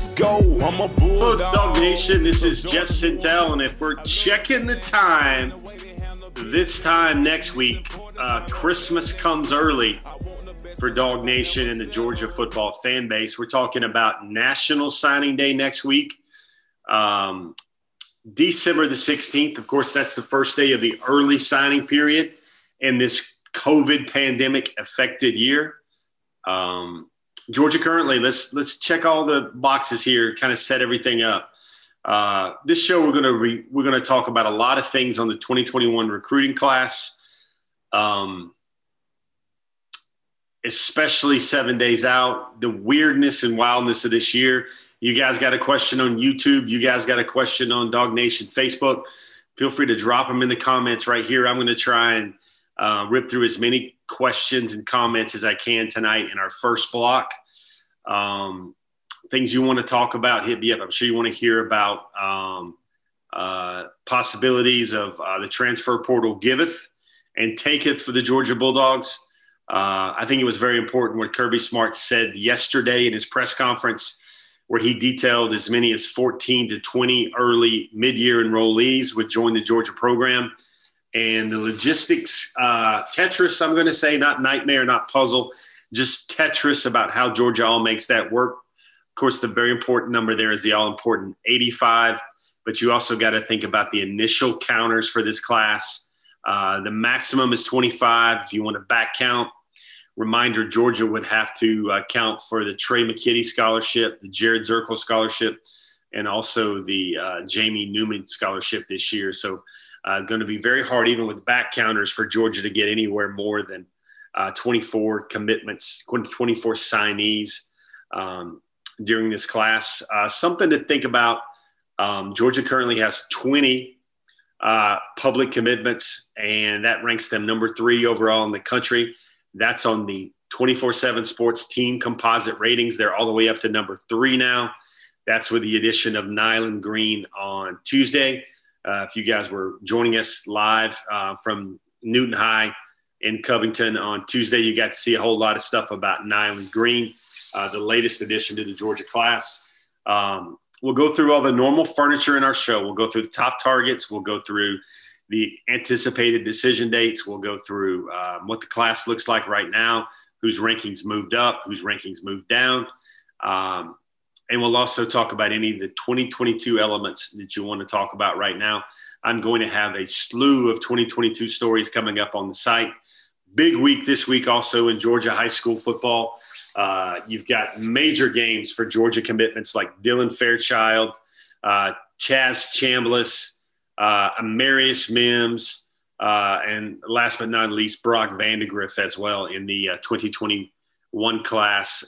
Let's go. I'm a bulldog. Nation. This is Jeff Sentell, and if we're checking the time, this time next week, uh, Christmas comes early for DawgNation and the Georgia football fan base. We're talking about National Signing Day next week, um, December the 16th. Of course, that's the first day of the early signing period in this COVID pandemic affected year. Um, Georgia currently, let's let's check all the boxes here, kind of set everything up. Uh, this show we're gonna re, we're gonna talk about a lot of things on the 2021 recruiting class, um, especially seven days out. The weirdness and wildness of this year. You guys got a question on YouTube. You guys got a question on DawgNation Facebook. Feel free to drop them in the comments right here. I'm to try and uh, rip through as many questions and comments as I can tonight in our first block. Um, things you want to talk about, hit me up. I'm sure you want to hear about um, uh, possibilities of uh, the transfer portal giveth and taketh for the Georgia Bulldogs. Uh, I think it was very important what Kirby Smart said yesterday in his press conference, where he detailed as many as 14 to 20 early mid year enrollees would join the Georgia program and the logistics uh, Tetris. I'm going to say not nightmare, not puzzle, just Tetris about how Georgia all makes that work. Of course, the very important number there is the all important 85, but you also got to think about the initial counters for this class. Uh, the maximum is 25. If you want to back count, reminder Georgia would have to uh, count for the Trey McKitty scholarship, the Jared Zirkel scholarship, and also the uh, Jamie Newman scholarship this year. So uh, going to be very hard, even with back counters, for Georgia to get anywhere more than uh, 24 commitments, 24 signees um, during this class. Uh, something to think about. Um, Georgia currently has 20 uh, public commitments, and that ranks them number three overall in the country. That's on the 24 7 sports team composite ratings. They're all the way up to number three now. That's with the addition of Nyland Green on Tuesday. Uh, if you guys were joining us live uh, from Newton High in Covington on Tuesday, you got to see a whole lot of stuff about Nyland Green, uh, the latest addition to the Georgia class. Um, we'll go through all the normal furniture in our show. We'll go through the top targets. We'll go through the anticipated decision dates. We'll go through um, what the class looks like right now, whose rankings moved up, whose rankings moved down. Um, and we'll also talk about any of the 2022 elements that you want to talk about right now. I'm going to have a slew of 2022 stories coming up on the site. Big week this week also in Georgia high school football. Uh, you've got major games for Georgia commitments like Dylan Fairchild, uh, Chaz Chambliss, uh, Amarius Mims, uh, and last but not least, Brock Vandagriff as well in the uh, 2021 class.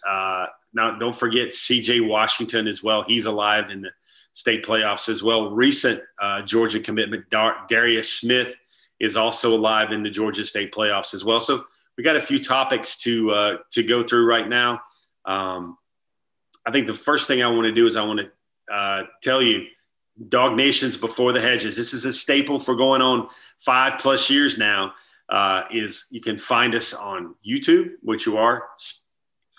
Now, don't forget CJ Washington as well. He's alive in the state playoffs as well. Recent uh, Georgia commitment, Dar- Darius Smith is also alive in the Georgia state playoffs as well. So we got a few topics to uh, to go through right now. Um, I think the first thing I want to do is I want to uh, tell you, DawgNation's before the hedges. This is a staple for going on five plus years now. Uh, is you can find us on YouTube, which you are,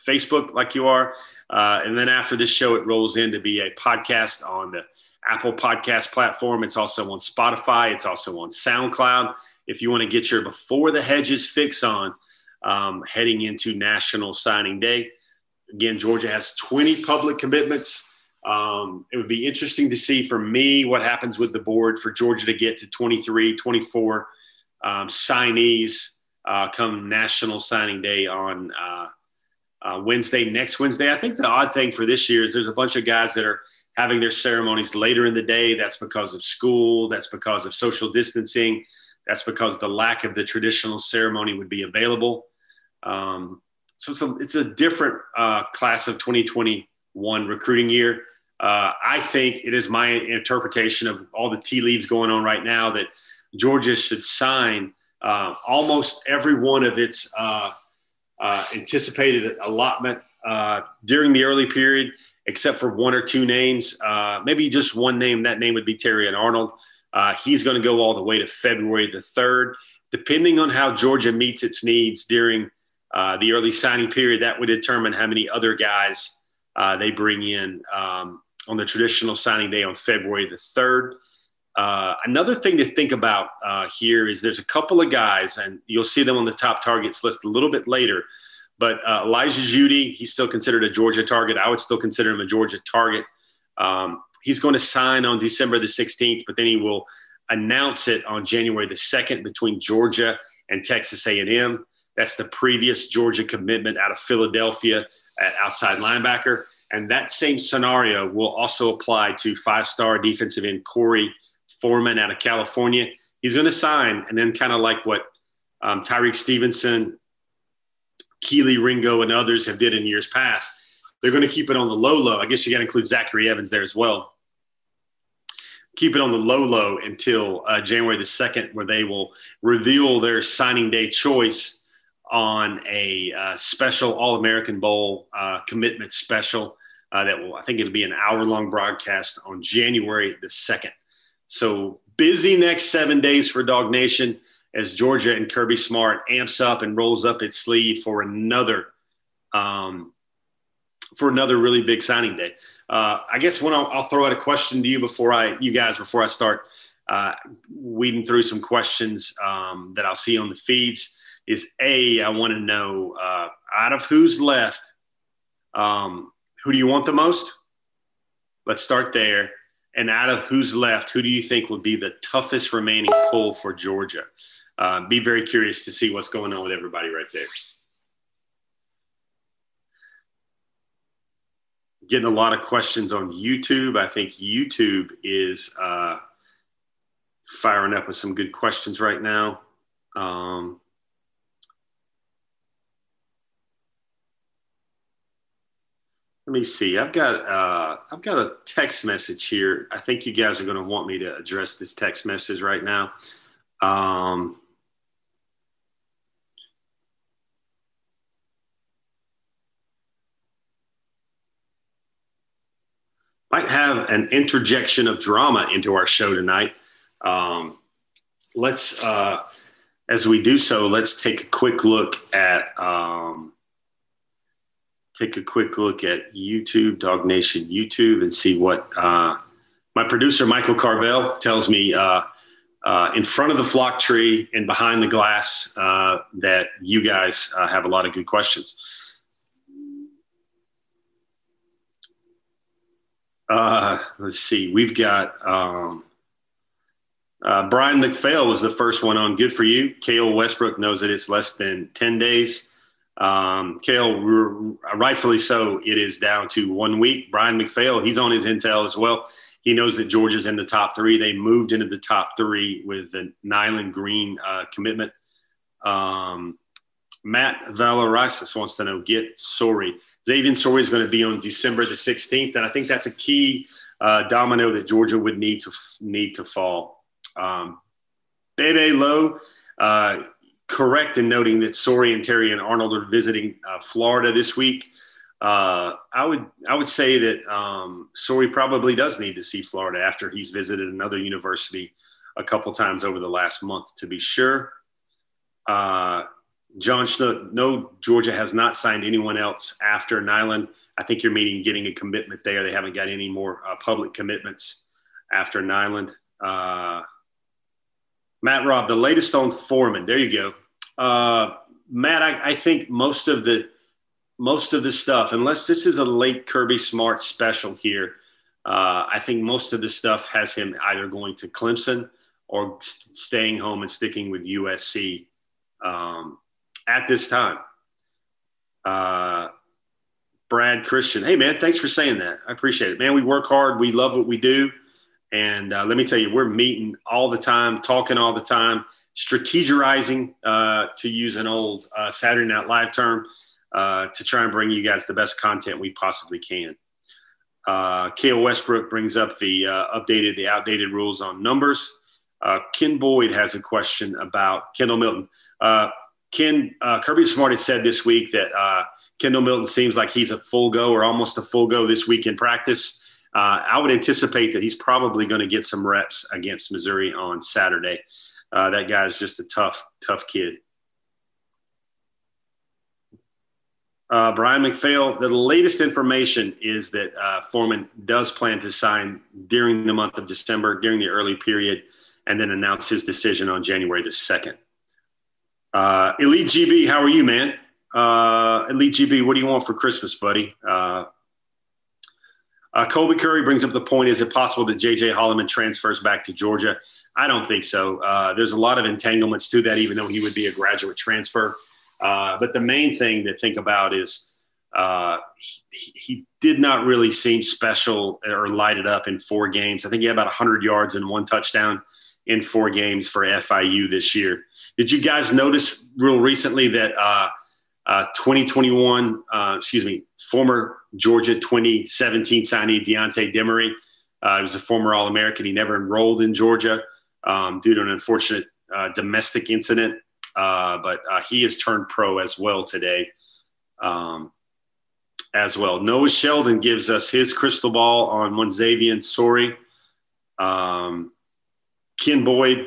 Facebook like you are. Uh, and then after this show, it rolls in to be a podcast on the Apple Podcast platform. It's also on Spotify. It's also on SoundCloud. If you want to get your Before the Hedges fix on um, heading into National Signing Day. Again, Georgia has 20 public commitments. Um, it would be interesting to see for me what happens with the board for Georgia to get to 23, 24 um, signees uh, come National Signing Day on uh, uh, Wednesday, next Wednesday. I think the odd thing for this year is there's a bunch of guys that are having their ceremonies later in the day. That's because of school, that's because of social distancing, that's because the lack of the traditional ceremony would be available. Um, so it's a, it's a different uh, class of 2021 recruiting year. Uh, I think it is my interpretation of all the tea leaves going on right now that Georgia should sign uh, almost every one of its uh, anticipated allotment uh, during the early period, except for one or two names. Uh, maybe just one name. That name would be Terrion Arnold. Uh, he's going to go all the way to February the 3rd. Depending on how Georgia meets its needs during uh, the early signing period, that would determine how many other guys Uh, they bring in um, on the traditional signing day on February the 3rd. Uh, another thing to think about uh, here is there's a couple of guys, and you'll see them on the top targets list a little bit later. But uh, Elijah Jeudy, he's still considered a Georgia target. I would still consider him a Georgia target. Um, he's going to sign on December the 16th, but then he will announce it on January the 2nd between Georgia and Texas A&M. That's the previous Georgia commitment out of Philadelphia at outside linebacker. And that same scenario will also apply to five-star defensive end Korey Foreman out of California. He's going to sign, and then kind of like what um, Tyrique Stevenson, Kelee Ringo, and others have did in years past, they're going to keep it on the low low. I guess you got to include Zachary Evans there as well. Keep it on the low low until uh, January the second, where they will reveal their signing day choice on a uh, special All American Bowl uh, commitment special uh, that will, I think it'll be an hour long broadcast on January the second. So busy next seven days for DawgNation as Georgia and Kirby Smart amps up and rolls up its sleeve for another um, for another really big signing day. Uh, I guess when I'll, I'll, throw out a question to you before I you guys before I start uh, weeding through some questions um, that I'll see on the feeds is a I want to know uh, out of who's left, um, who do you want the most? Let's start there and out of who's left, who do you think would be the toughest remaining pull for Georgia? Uh, be very curious to see what's going on with everybody right there. Getting a lot of questions on YouTube. I think YouTube is uh, firing up with some good questions right now. Um, Let me see. I've got uh, I've got a text message here. I think you guys are going to want me to address this text message right now. Um, might have an interjection of drama into our show tonight. Um, let's, uh, as we do so, let's take a quick look at. Um, take a quick look at YouTube, DawgNation YouTube, and see what uh, my producer, Michael Carvell, tells me uh, uh, in front of the flock tree and behind the glass uh, that you guys uh, have a lot of good questions. Uh, let's see. We've got um, Brian McPhail was the first one on. Good for you. Kale Westbrook knows that it's less than 10 days. Um, Kale, rightfully so, it is down to one week. Brian McPhail, he's on his intel as well. He knows that Georgia's in the top three. They moved into the top three with the Nyland Green uh, commitment. Um, Matt Valerisis wants to know, get Sorey. Xavian Sorey is going to be on December the 16th, and I think that's a key uh, domino that Georgia would need to need to fall. Um, Bebe Lowe, uh, correct in noting that Sorey and Terrion Arnold are visiting uh, Florida this week. Uh, I would I would say that um, probably does need to see Florida after he's visited another university a couple times over the last month to be sure. Uh, John Schnook, no, Georgia has not signed anyone else after Nyland. I think you're meaning getting a commitment there. They haven't got any more uh, public commitments after Nyland. Matt Robb, the latest on Foreman. There you go. Uh, Matt, I, I, think most of the most of the stuff, unless this is a late Kirby Smart special here, uh, I think most of the stuff has him either going to Clemson or st- staying home and sticking with USC um, at this time. Uh, Brad Christian, hey man, thanks for saying that. I appreciate it, man. We work hard. We love what we do. And uh, let me tell you, we're meeting all the time, talking all the time, strategizing, uh, to use an old uh, Saturday Night Live term, uh, to try and bring you guys the best content we possibly can. Uh, Kale Westbrook brings up the uh, updated, the outdated rules on numbers. Ken Boyd has a question about Kendall Milton. Ken Kirby Smart has said this week that Kendall Milton seems like he's a full go or almost a full go this week in practice uh, I would anticipate that he's probably going to get some reps against Missouri on Saturday. Uh, that guy's just a tough, tough kid. Uh, Brian McPhail, the latest information is that uh, Foreman does plan to sign during the month of December, during the early period, and then announce his decision on January the 2nd. Uh, Elite GB, how are you, man? Uh, Elite GB, what do you want for Christmas, buddy? Uh, uh, Colby Curry brings up the point is it possible that J.J. Holloman transfers back to Georgia? I don't think so. there's a lot of entanglements to that, even though he would be a graduate transfer. Uh, but the main thing to think about is uh, he, he, did not really seem special or lighted up in four games. I think he had about 100 yards and one touchdown in four games for FIU this year. Did you guys notice real recently that uh, uh, 2021, uh, excuse me, former Georgia 2017 signee D'Antne Demery, uh, he was a former All American. He never enrolled in Georgia um, due to an unfortunate uh, domestic incident uh, but uh, he has turned pro as well today. Um, as well. Noah Sheldon gives us his crystal ball on one Xavian Sorey. Um, Ken Boyd.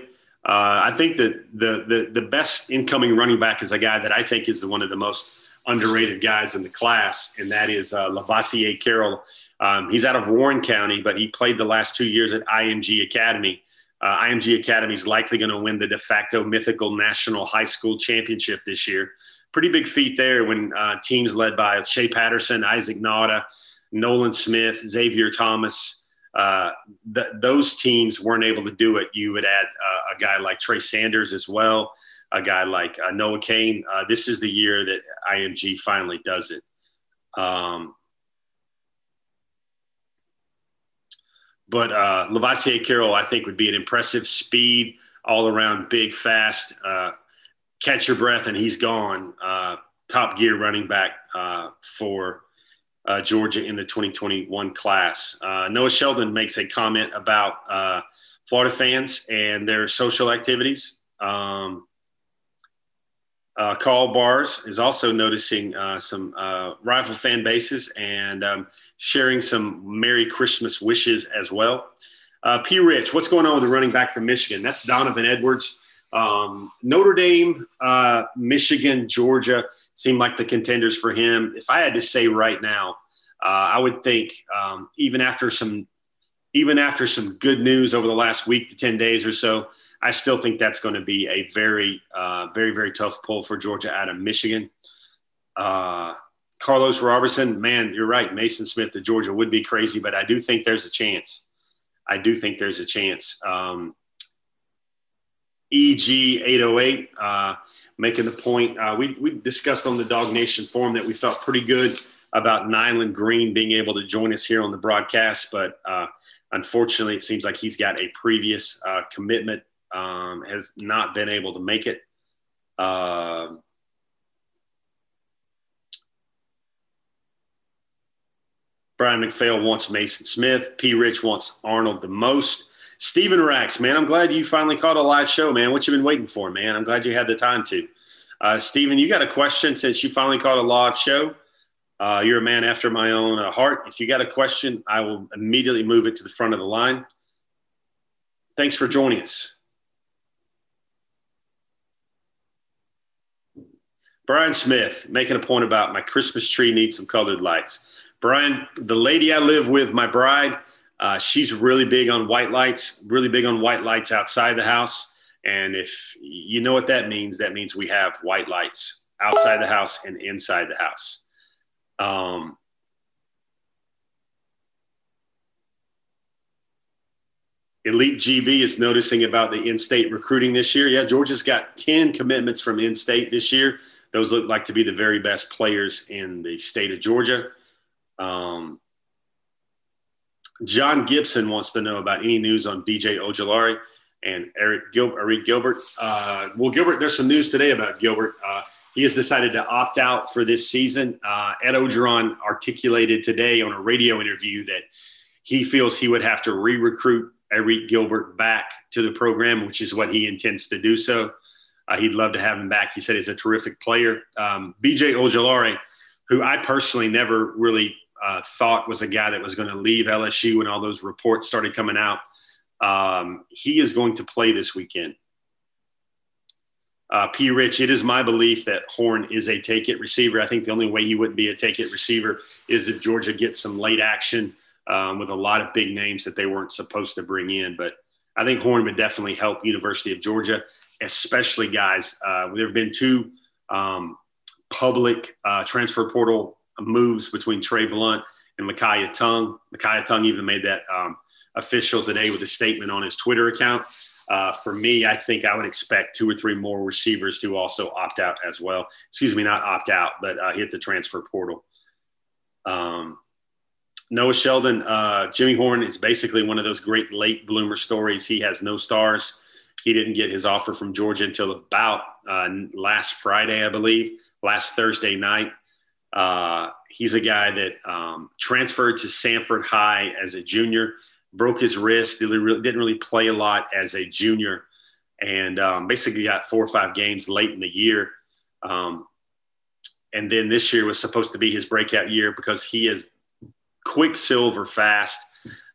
Uh, I think that the, the the best incoming running back is a guy that I think is one of the most underrated guys in the class, and that is uh, Lovasea Carroll. Um, he's out of Warren County, but he played the last two years at IMG Academy. Uh, IMG Academy is likely going to win the de facto mythical national high school championship this year. Pretty big feat there when uh, teams led by Shea Patterson, Isaac Nauta, Nolan Smith, Xavier Thomas. Uh, th- those teams weren't able to do it. You would add uh, a guy like Trey Sanders as well, a guy like uh, Noah Cain. Uh, this is the year that IMG finally does it. Um, But uh, Lovasea Carroll, I think, would be an impressive speed, all around, big, fast, uh, catch your breath, and he's gone. Uh, top gear running back uh, for uh, Georgia in the 2021 class. Uh, Noah Sheldon makes a comment about Florida fans and their social activities. Um, uh, Carl Bars is also noticing uh, some uh, rival fan bases and um, sharing some Merry Christmas wishes as well. Uh, P. Rich, what's going on with the running back from Michigan? That's Donovan Edwards. Um, Notre Dame, uh, Michigan, Georgia seem like the contenders for him. If I had to say right now, uh, I would think um, even after some even after some good news over the last week to 10 days or so, I still think that's going to be a very, uh, very, very tough pull for Georgia out of Michigan. Uh, Carlos Robertson, man, you're right. Mason Smith to Georgia would be crazy, but I do think there's a chance. I do think there's a chance. Um, EG 808 uh, making the point. Uh, we, we discussed on the DawgNation forum that we felt pretty good about Nyland Green being able to join us here on the broadcast, but uh, unfortunately, it seems like he's got a previous uh, commitment um, has not been able to make it. Uh, Brian McPhail wants Mason Smith. P. Rich wants Arnold the most. Stephen Rax, man, I'm glad you finally caught a live show, man. What you been waiting for, man? I'm glad you had the time to. Uh, Stephen, you got a question since you finally caught a live show. Uh, you're a man after my own uh, heart. If you got a question, I will immediately move it to the front of the line. Thanks for joining us. Brian Smith making a point about my Christmas tree needs some colored lights. Brian, the lady I live with, my bride, uh, she's really big on white lights, really big on white lights outside the house. And if you know what that means, that means we have white lights outside the house and inside the house. Um, Elite GB is noticing about the in-state recruiting this year. Yeah, Georgia's got 10 commitments from in-state this year. Those look like to be the very best players in the state of Georgia. Um, John Gibson wants to know about any news on BJ Ojulari and Arik, Gil- Arik Gilbert. Uh, well, Gilbert, there's some news today about Gilbert. Uh, he has decided to opt out for this season. Uh, Ed Orgeron articulated today on a radio interview that he feels he would have to re-recruit Arik Gilbert back to the program, which is what he intends to do so. Uh, he'd love to have him back. He said he's a terrific player. Um, BJ Ojulari, who I personally never really uh, thought was a guy that was going to leave LSU when all those reports started coming out. Um, he is going to play this weekend. uh, P. Rich, it is my belief that Horn is a take it receiver. I think the only way he wouldn't be a take it receiver is if Georgia gets some late action um, with a lot of big names that they weren't supposed to bring in. But I think Horn would definitely help University of Georgia, especially guys. Uh, there have been two um, public uh, transfer portal moves between Trey Blount and Makiya Tongue. Makiya Tongue even made that um, official today with a statement on his Twitter account. Uh, for me, I think I would expect two or three more receivers to also opt out as well. Excuse me, not opt out, but uh, hit the transfer portal. Um, Noah Sheldon, uh, Jimmy Horn is basically one of those great late bloomer stories. He has no stars. He didn't get his offer from Georgia until about uh, last Friday, I believe, last Thursday night. Uh, he's a guy that um, transferred to Sanford High as a junior broke his wrist, didn't really play a lot as a junior, and um, basically got four or five games late in the year. Um, and then this year was supposed to be his breakout year because he is quicksilver fast.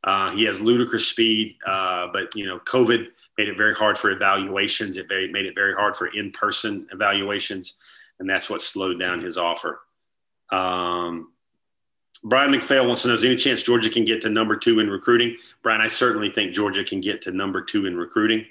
Uh, he has ludicrous speed, uh, but you know, COVID made it very hard for evaluations. It very, made it very hard for in-person evaluations, and that's what slowed down his offer. Um, Brian McPhail wants to know: Is any chance Georgia can get to number two in recruiting? Brian, I certainly think Georgia can get to number two in recruiting.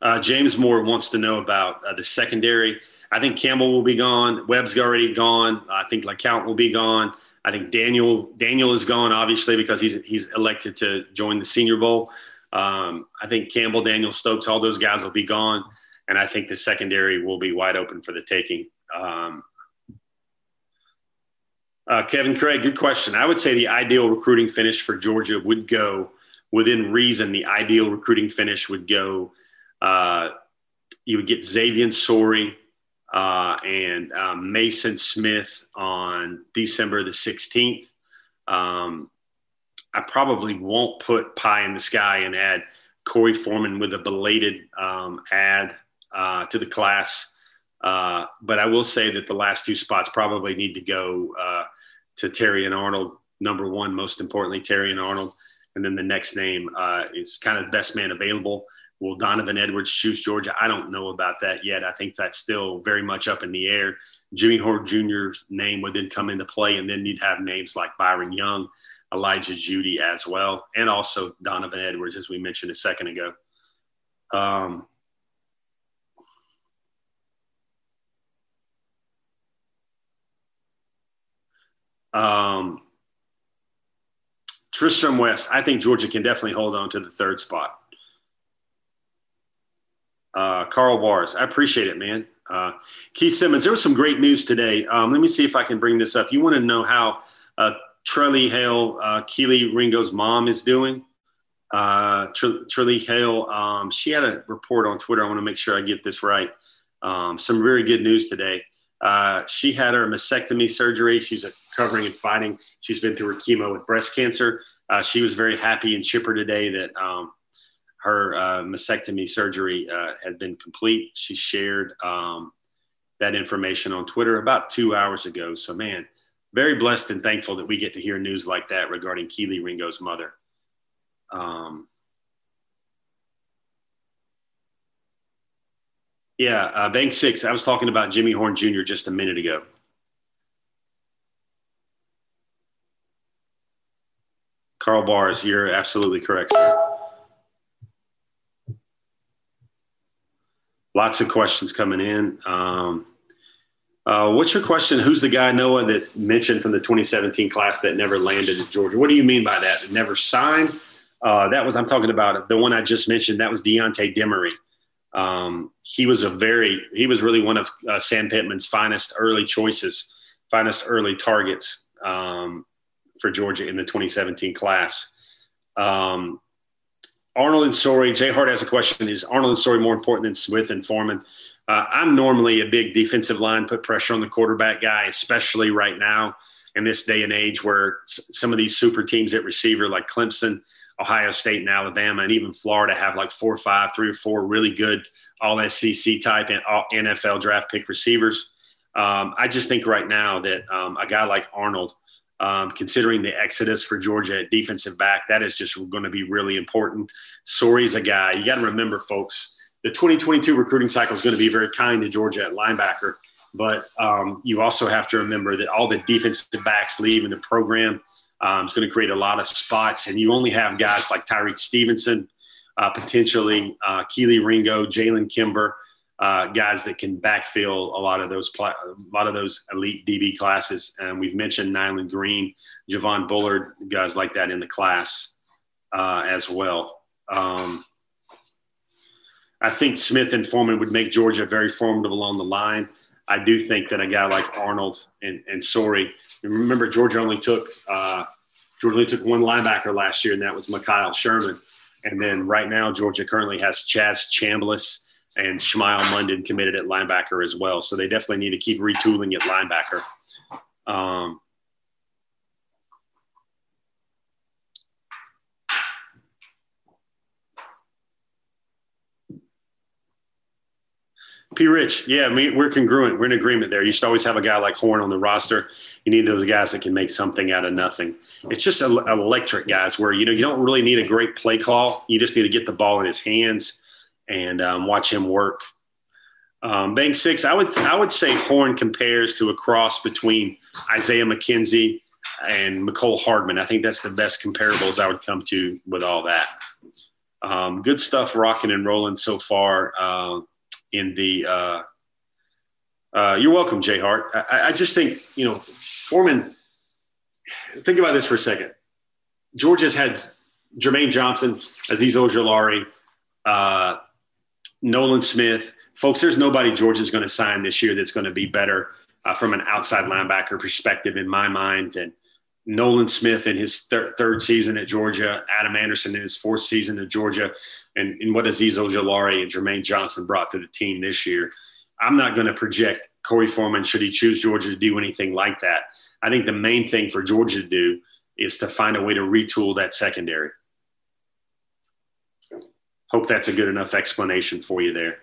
Uh, James Moore wants to know about uh, the secondary. I think Campbell will be gone. Webb's already gone. I think LeCounte will be gone. I think Daniel Daniel is gone, obviously, because he's he's elected to join the Senior Bowl. Um, I think Campbell, Daniel Stokes, all those guys will be gone and I think the secondary will be wide open for the taking. Um, uh, Kevin Craig, good question. I would say the ideal recruiting finish for Georgia would go within reason. The ideal recruiting finish would go. Uh, you would get Xavian Sorey uh, and um, Mason Smith on December the 16th. Um, I probably won't put pie in the sky and add Korey Foreman with a belated um, ad uh, to the class. Uh, but I will say that the last two spots probably need to go uh, to and Arnold, number one, most importantly, Terrion Arnold. And then the next name uh, is kind of best man available. Will Donovan Edwards choose Georgia? I don't know about that yet. I think that's still very much up in the air. Jimmy Horn Jr.'s name would then come into play, and then you'd have names like Byron Young, Elijah Jeudy as well, and also Donovan Edwards, as we mentioned a second ago. Um, Um, Tristram West, I think Georgia can definitely hold on to the third spot. Uh, Carl Bars, I appreciate it, man. Uh, Keith Simmons, there was some great news today. Um, let me see if I can bring this up. You want to know how uh, Trelly Hale, uh, Kelee Ringo's mom, is doing? Uh, Trelly Hale, um, she had a report on Twitter. I want to make sure I get this right. Um, some very good news today. Uh, she had her mastectomy surgery. She's recovering and fighting. She's been through her chemo with breast cancer. Uh, she was very happy and chipper today that um, her uh, mastectomy surgery uh, had been complete. She shared um, that information on Twitter about two hours ago. So, man, very blessed and thankful that we get to hear news like that regarding Kelee Ringo's mother. Um, Yeah, uh, Bank Six. I was talking about Jimmy Horn Jr. just a minute ago. Carl Bars, you're absolutely correct, sir. Lots of questions coming in. Um, uh, what's your question? Who's the guy, Noah, that mentioned from the 2017 class that never landed at Georgia? What do you mean by that? never signed? Uh, that was, I'm talking about the one I just mentioned. That was D'Antne Demery. Um, he was a very, he was really one of uh, Sam Pittman's finest early choices, finest early targets um, for Georgia in the 2017 class. Um, Arnold and Sorey, Jay Hart has a question. Is Arnold and Sorey more important than Smith and Foreman? Uh, I'm normally a big defensive line, put pressure on the quarterback guy, especially right now in this day and age where some of these super teams at receiver like Clemson – Ohio State and Alabama and even Florida have like four or five, three or four really good all SEC type and NFL draft pick receivers. Um, I just think right now that um, a guy like Arnold Um, considering the exodus for Georgia at defensive back, that is just going to be really important. Sorey's a guy. You got to remember, folks, the 2022 recruiting cycle is going to be very kind to Georgia at linebacker. But um, you also have to remember that all the defensive backs leaving the program um, is going to create a lot of spots. And you only have guys like Tyrique Stevenson, uh, potentially uh, Kelee Ringo, Jalen Kimber, uh, guys that can backfill a lot of those pl- a lot of those elite DB classes. And we've mentioned Nyland Green, Javon Bullard, guys like that in the class uh, as well. Um, I think Smith and Foreman would make Georgia very formidable on the line. I do think that a guy like Arnold and, and remember Georgia only took uh, Georgia only took one linebacker last year, and that was Mekhail Sherman. And then right now, Georgia currently has Chaz Chambliss and Smael Munden committed at linebacker as well. So they definitely need to keep retooling at linebacker. Um, P. Rich, yeah, we're congruent. We're in agreement there. You should always have a guy like Horn on the roster. You need those guys that can make something out of nothing. It's just electric guys where you know you don't really need a great play call. You just need to get the ball in his hands and um, watch him work. Um, Bank six, I would I would say Horn compares to a cross between Isaiah McKenzie and Mecole Hardman. I think that's the best comparables I would come to with all that. Um, good stuff, rocking and rolling so far. Uh, in the. Uh, uh, you're welcome, Jay Hart. I, I, just think you know Foreman. Think about this for a second. Georgia's had Jermaine Johnson, Azeez Ojulari, uh, Nolan Smith. Folks, there's nobody Georgia's going to sign this year that's going to be better uh, from an outside linebacker perspective, in my mind, than Nolan Smith in his thir- third season at Georgia, Adam Anderson in his fourth season at Georgia, and, and what Azeez Ojulari and Jermaine Johnson brought to the team this year. I'm not going to project Korey Foreman should he choose Georgia to do anything like that. I think the main thing for Georgia to do is to find a way to retool that secondary. Hope that's a good enough explanation for you there.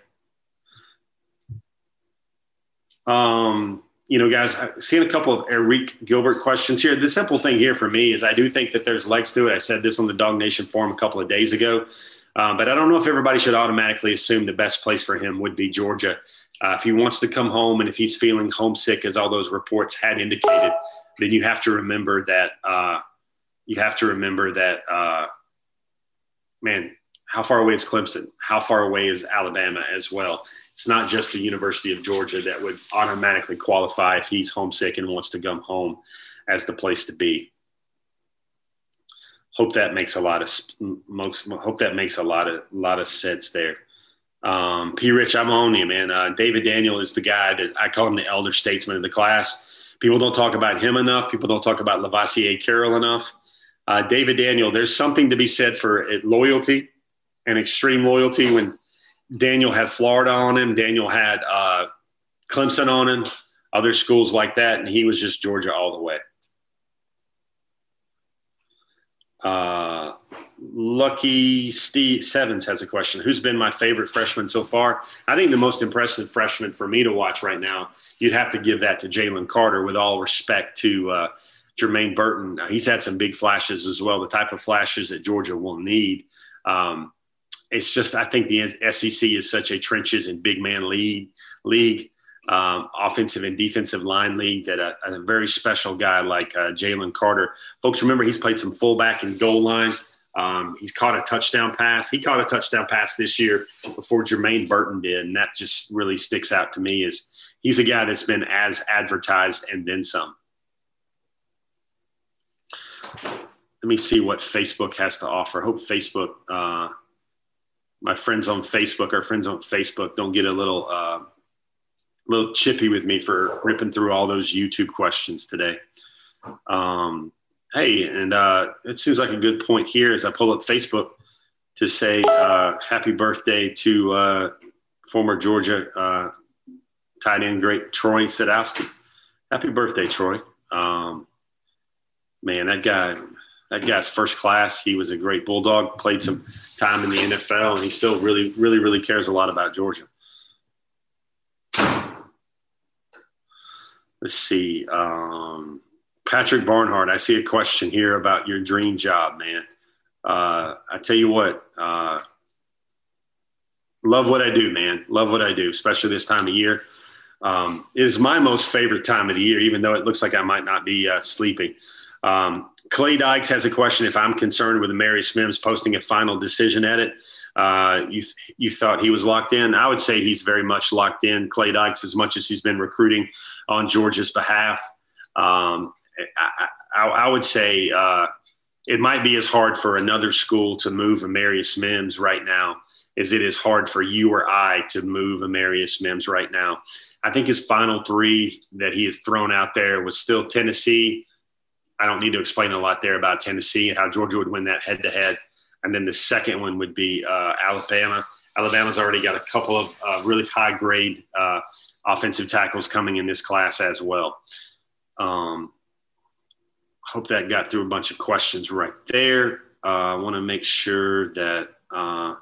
Um, you know, guys, I've seen a couple of Arik Gilbert questions here. The simple thing here for me is I do think that there's legs to it. I said this on the DawgNation forum a couple of days ago, um, but I don't know if everybody should automatically assume the best place for him would be Georgia. Uh, if he wants to come home and if he's feeling homesick, as all those reports had indicated, then you have to remember that. Uh, you have to remember that, uh, man, how far away is Clemson? How far away is Alabama as well? it's not just the University of Georgia that would automatically qualify if he's homesick and wants to come home as the place to be. Hope that makes a lot of. Hope that makes a lot of lot of sense there. Um, P. Rich, I'm on you, man. Uh, David Daniel is the guy that I call him the elder statesman of the class. People don't talk about him enough. People don't talk about Lovasea Carroll enough. Uh, David Daniel, there's something to be said for loyalty and extreme loyalty when Daniel had Florida on him. Daniel had uh, Clemson on him, other schools like that, and he was just Georgia all the way. Uh, Lucky Steve Sevens has a question. Who's been my favorite freshman so far? I think the most impressive freshman for me to watch right now, you'd have to give that to Jalen Carter, with all respect to uh, Jermaine Burton. He's had some big flashes as well, the type of flashes that Georgia will need. Um, it's just I think the SEC is such a trenches and big man league league, um, offensive and defensive line league that a, a very special guy like uh, Jalen Carter. Folks, remember he's played some fullback and goal line. Um, he's caught a touchdown pass. He caught a touchdown pass this year before Jermaine Burton did, and that just really sticks out to me. Is he's a guy that's been as advertised and then some. Let me see what Facebook has to offer. I hope Facebook. Uh, my friends on Facebook, our friends on Facebook, don't get a little uh, little chippy with me for ripping through all those YouTube questions today. Um, hey, and uh, it seems like a good point here as I pull up Facebook to say uh, happy birthday to uh, former Georgia uh, tight end great Troy Sadowski. Happy birthday, Troy. Um, man, that guy that guy's first class. He was a great bulldog. Played some time in the NFL, and he still really, really, really cares a lot about Georgia. Let's see. Um, Patrick Barnhart, I see a question here about your dream job, man. Uh, I tell you what, uh, love what I do, man. Love what I do, especially this time of year. Um, it is my most favorite time of the year, even though it looks like I might not be uh, sleeping. Um, Clay Dykes has a question if I'm concerned with Amarius Mims posting a final decision edit. Uh, you you thought he was locked in. I would say he's very much locked in. Clay Dykes, as much as he's been recruiting on Georgia's behalf, um, I, I, I, would say uh, it might be as hard for another school to move Amarius Mims right now as it is hard for you or I to move Amarius Mims right now. I think his final three that he has thrown out there was still Tennessee. I don't need to explain a lot there about Tennessee and how Georgia would win that head to head. And then the second one would be uh, Alabama. Alabama's already got a couple of uh, really high grade uh, offensive tackles coming in this class as well. Um, hope that got through a bunch of questions right there. Uh, I want to make sure that uh,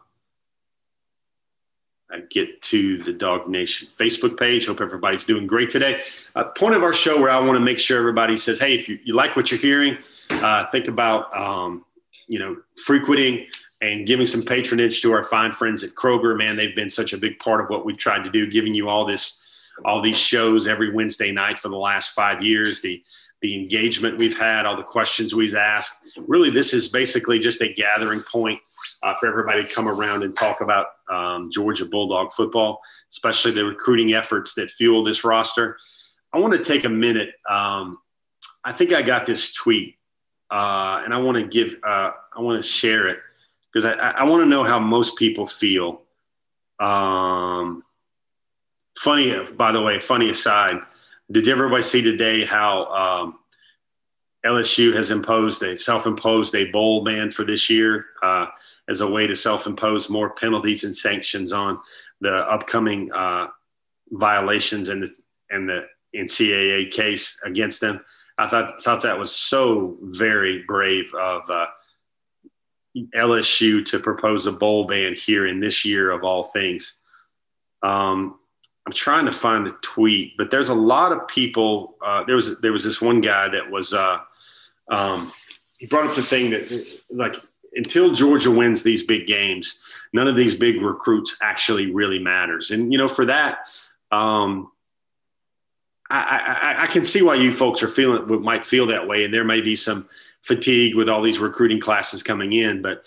get to the DawgNation Facebook page. Hope everybody's doing great today. Uh, point of our show where I want to make sure everybody says, hey, if you, you like what you're hearing, uh, think about um, you know frequenting and giving some patronage to our fine friends at Kroger. Man, they've been such a big part of what we've tried to do, giving you all this all these shows every Wednesday night for the last five years. The the engagement we've had, all the questions we've asked. Really, this is basically just a gathering point uh, for everybody to come around and talk about um, Georgia Bulldog football, especially the recruiting efforts that fuel this roster. I want to take a minute. Um, I think I got this tweet, uh, and I want to give, uh, I want to share it because I, I want to know how most people feel. Um, funny, by the way, funny aside, did everybody see today how um, LSU has imposed a self-imposed a bowl ban for this year uh, as a way to self-impose more penalties and sanctions on the upcoming uh, violations and the and the NCAA case against them. I thought thought that was so very brave of uh, LSU to propose a bowl ban here in this year of all things. Um, I'm trying to find the tweet, but there's a lot of people. Uh, there was there was this one guy that was uh, um, he brought up the thing that like until Georgia wins these big games, none of these big recruits actually really matters. And you know, for that, um, I, I, I, can see why you folks are feeling might feel that way, and there may be some fatigue with all these recruiting classes coming in. But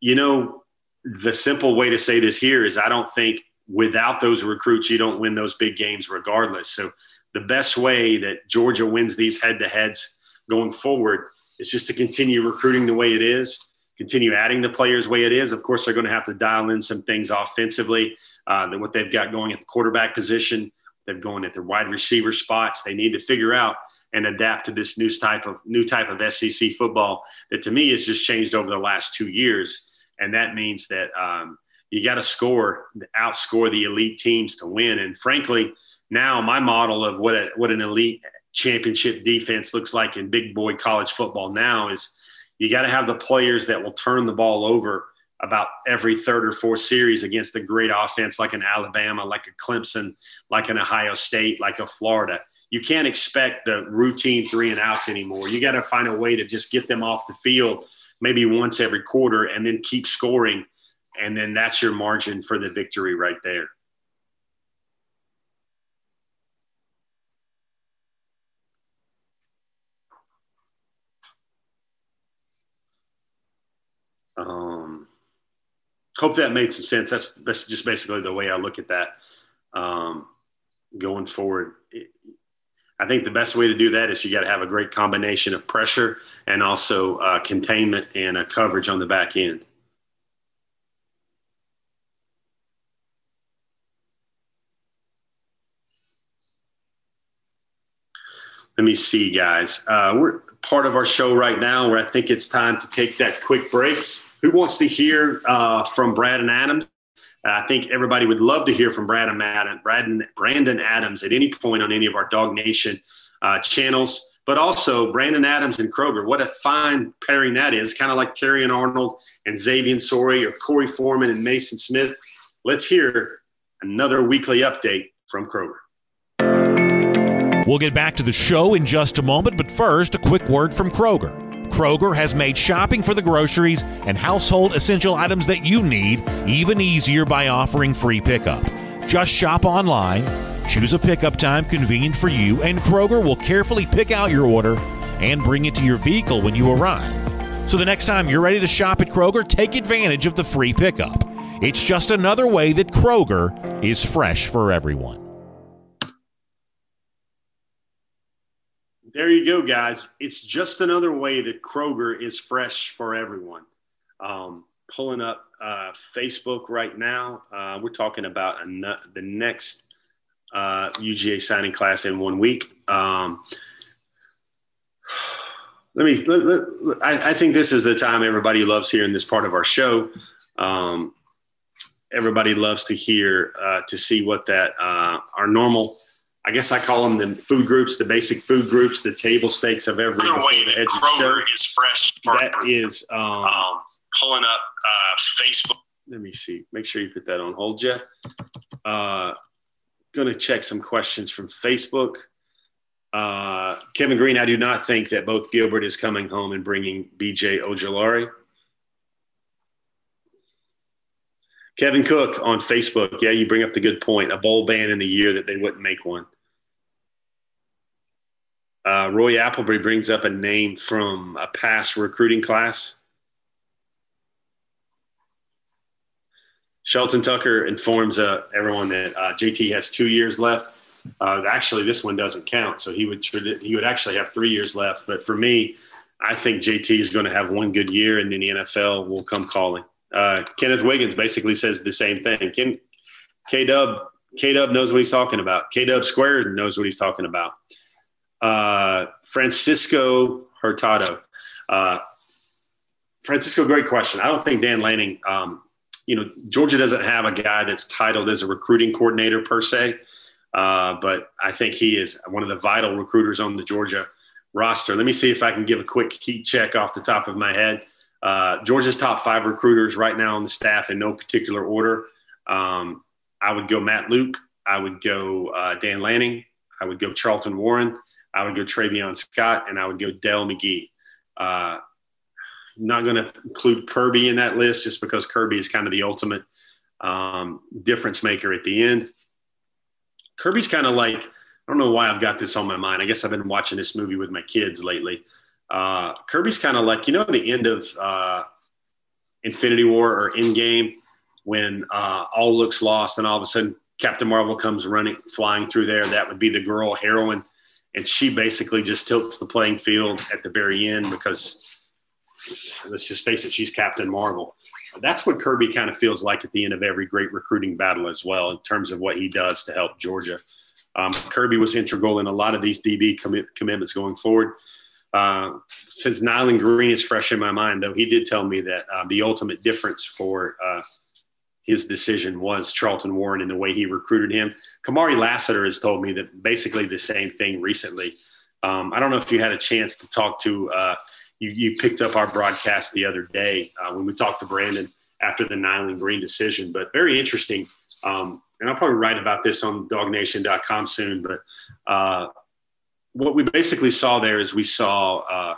you know, the simple way to say this here is, I don't think without those recruits, you don't win those big games regardless. So the best way that Georgia wins these head-to-heads going forward is just to continue recruiting the way it is continue adding the players the way it is. Of course, they're going to have to dial in some things offensively uh, than what they've got going at the quarterback position. They're going at their wide receiver spots. They need to figure out and adapt to this new type of new type of SEC football that to me has just changed over the last two years. And that means that um, you got to score, outscore the elite teams to win. And frankly, now my model of what a, what an elite championship defense looks like in big boy college football now is you got to have the players that will turn the ball over about every third or fourth series against a great offense like an Alabama, like a Clemson, like an Ohio State, like a Florida. You can't expect the routine three and outs anymore. You got to find a way to just get them off the field maybe once every quarter and then keep scoring. And then that's your margin for the victory right there. Um, hope that made some sense. That's, that's just basically the way I look at that um, going forward. I think the best way to do that is you got to have a great combination of pressure and also uh, containment and a coverage on the back end. Let me see, guys. Uh, we're part of our show right now where I think it's time to take that quick break. Who wants to hear uh, from Brandon Adams? I think everybody would love to hear from Brandon, Brandon, Brandon Adams at any point on any of our DawgNation uh, channels, but also Brandon Adams and Kroger. What a fine pairing that is, kind of like Terrion Arnold and Xavian Sorey or Korey Foreman and Mason Smith. Let's hear another weekly update from Kroger. We'll get back to the show in just a moment, but first, a quick word from Kroger. Kroger has made shopping for the groceries and household essential items that you need even easier by offering free pickup. Just shop online, choose a pickup time convenient for you, and Kroger will carefully pick out your order and bring it to your vehicle when you arrive. So the next time you're ready to shop at Kroger, take advantage of the free pickup. It's just another way that Kroger is fresh for everyone. There you go, guys. It's just another way that Kroger is fresh for everyone. Um, pulling up uh, Facebook right now. Uh, we're talking about the next uh, UGA signing class in one week. Um, let me. Let, let, I, I, think this is the time everybody loves hearing this part of our show. Um, everybody loves to hear uh, to see what that uh, our normal I guess I call them the food groups, the basic food groups, the table stakes of every way that Kroger is fresh. That is um, um, pulling up uh, Facebook. Let me see. Make sure you put that on hold, Jeff. Uh, going to check some questions from Facebook. Uh, Kevin Green, I do not think that both Gilbert is coming home and bringing BJ Ojulari. Kevin Cook on Facebook. Yeah, you bring up the good point. A bowl ban in the year that they wouldn't make one. Uh, Roy Appleby brings up a name from a past recruiting class. Shelton Tucker informs uh, everyone that uh, JT has two years left. Uh, actually, this one doesn't count, so he would he would actually have three years left. But for me, I think JT is going to have one good year, and then the NFL will come calling. Uh, Kenneth Wiggins basically says the same thing. K Dub K Dub knows what he's talking about. K Dub Squared knows what he's talking about uh, Francisco Hurtado. Uh, Francisco, great question. I don't think Dan Lanning, um, you know, Georgia doesn't have a guy that's titled as a recruiting coordinator per se, uh, but I think he is one of the vital recruiters on the Georgia roster. Let me see if I can give a quick key check off the top of my head. Uh, Georgia's top five recruiters right now on the staff in no particular order. Um, I would go Matt Luke. I would go uh, Dan Lanning. I would go Charlton Warren. I would go Travion Scott, and I would go Dell McGee. Uh, not going to include Kirby in that list just because Kirby is kind of the ultimate um, difference maker at the end. Kirby's kind of like, I don't know why I've got this on my mind. I guess I've been watching this movie with my kids lately. Uh, Kirby's kind of like, you know, the end of uh, Infinity War or Endgame when uh, all looks lost and all of a sudden Captain Marvel comes running, flying through there. That would be the girl heroine and she basically just tilts the playing field at the very end because let's just face it, she's Captain Marvel. That's what Kirby kind of feels like at the end of every great recruiting battle as well, in terms of what he does to help Georgia. Um, Kirby was integral in a lot of these DB commit, commitments going forward. Uh, since Nyland Green is fresh in my mind, though, he did tell me that uh, the ultimate difference for uh, his decision was Charlton Warren and the way he recruited him. Kamari Lassiter has told me that basically the same thing recently. Um, I don't know if you had a chance to talk to, uh, you, you, picked up our broadcast the other day uh, when we talked to Brandon after the Nyland Green decision, but very interesting. Um, and I'll probably write about this on dawgnation.com soon, but uh, what we basically saw there is we saw uh,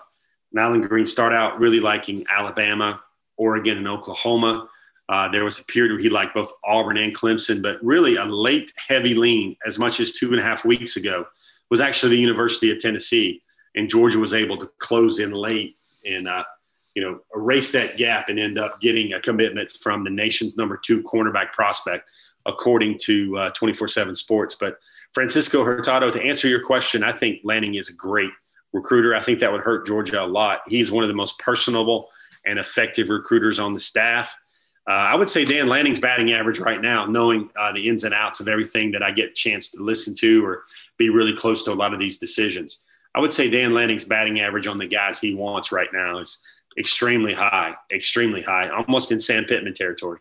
Nyland Green start out really liking Alabama, Oregon, and Oklahoma. Uh, there was a period where he liked both Auburn and Clemson, but really a late heavy lean, as much as two and a half weeks ago, was actually the University of Tennessee, and Georgia was able to close in late and uh, you know erase that gap and end up getting a commitment from the nation's number two cornerback prospect, according to uh, 24/7 Sports. But Francisco Hurtado, to answer your question, I think Lanning is a great recruiter. I think that would hurt Georgia a lot. He's one of the most personable and effective recruiters on the staff. Uh, I would say Dan Lanning's batting average right now, knowing uh, the ins and outs of everything that I get a chance to listen to or be really close to a lot of these decisions. I would say Dan Lanning's batting average on the guys he wants right now is extremely high, extremely high, almost in Sam Pittman territory.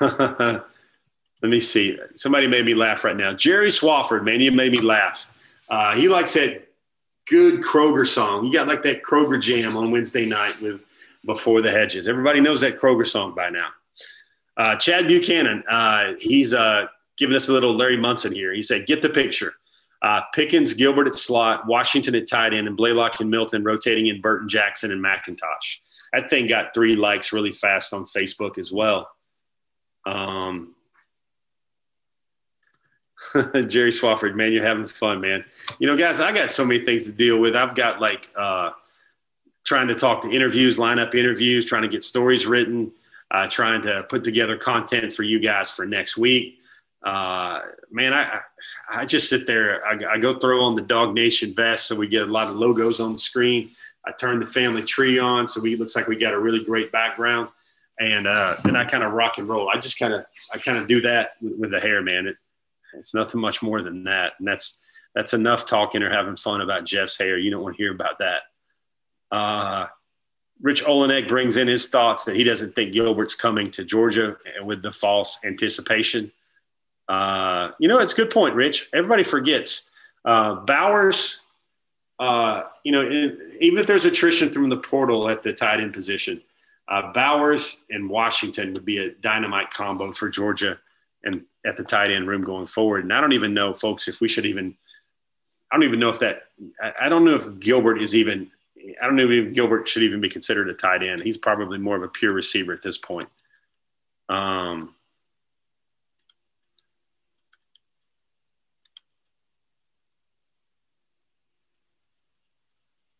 Let me see. Somebody made me laugh right now. Jerry Swafford, man, you made me laugh. Uh, he likes that good Kroger song. You got like that Kroger jam on Wednesday night with before the hedges. Everybody knows that Kroger song by now. Uh, Chad Buchanan, uh, he's uh, giving us a little Larry Munson here. He said, "Get the picture." Uh, Pickens, Gilbert at slot, Washington at tight end, and Blaylock and Milton rotating in Burton Jackson and McIntosh. That thing got three likes really fast on Facebook as well. Um, Jerry Swafford, man, you're having fun, man. You know, guys, I got so many things to deal with. I've got like uh, trying to talk to interviews, line up interviews, trying to get stories written, uh, trying to put together content for you guys for next week. Uh, man, I, I just sit there. I, I go throw on the DawgNation vest so we get a lot of logos on the screen. I turn the family tree on so we looks like we got a really great background, and uh, then I kind of rock and roll. I just kind of I kind of do that with, with the hair, man. It, it's nothing much more than that, and that's that's enough talking or having fun about Jeff's hair. You don't want to hear about that. Uh, Rich Olenek brings in his thoughts that he doesn't think Gilbert's coming to Georgia with the false anticipation. Uh, you know, it's a good point, Rich. Everybody forgets uh, Bowers. Uh, you know, even if there's attrition from the portal at the tight end position, uh, Bowers and Washington would be a dynamite combo for Georgia and at the tight end room going forward. And I don't even know, folks, if we should even. I don't even know if that. I, I don't know if Gilbert is even I don't know if Gilbert should even be considered a tight end. He's probably more of a pure receiver at this point. Um,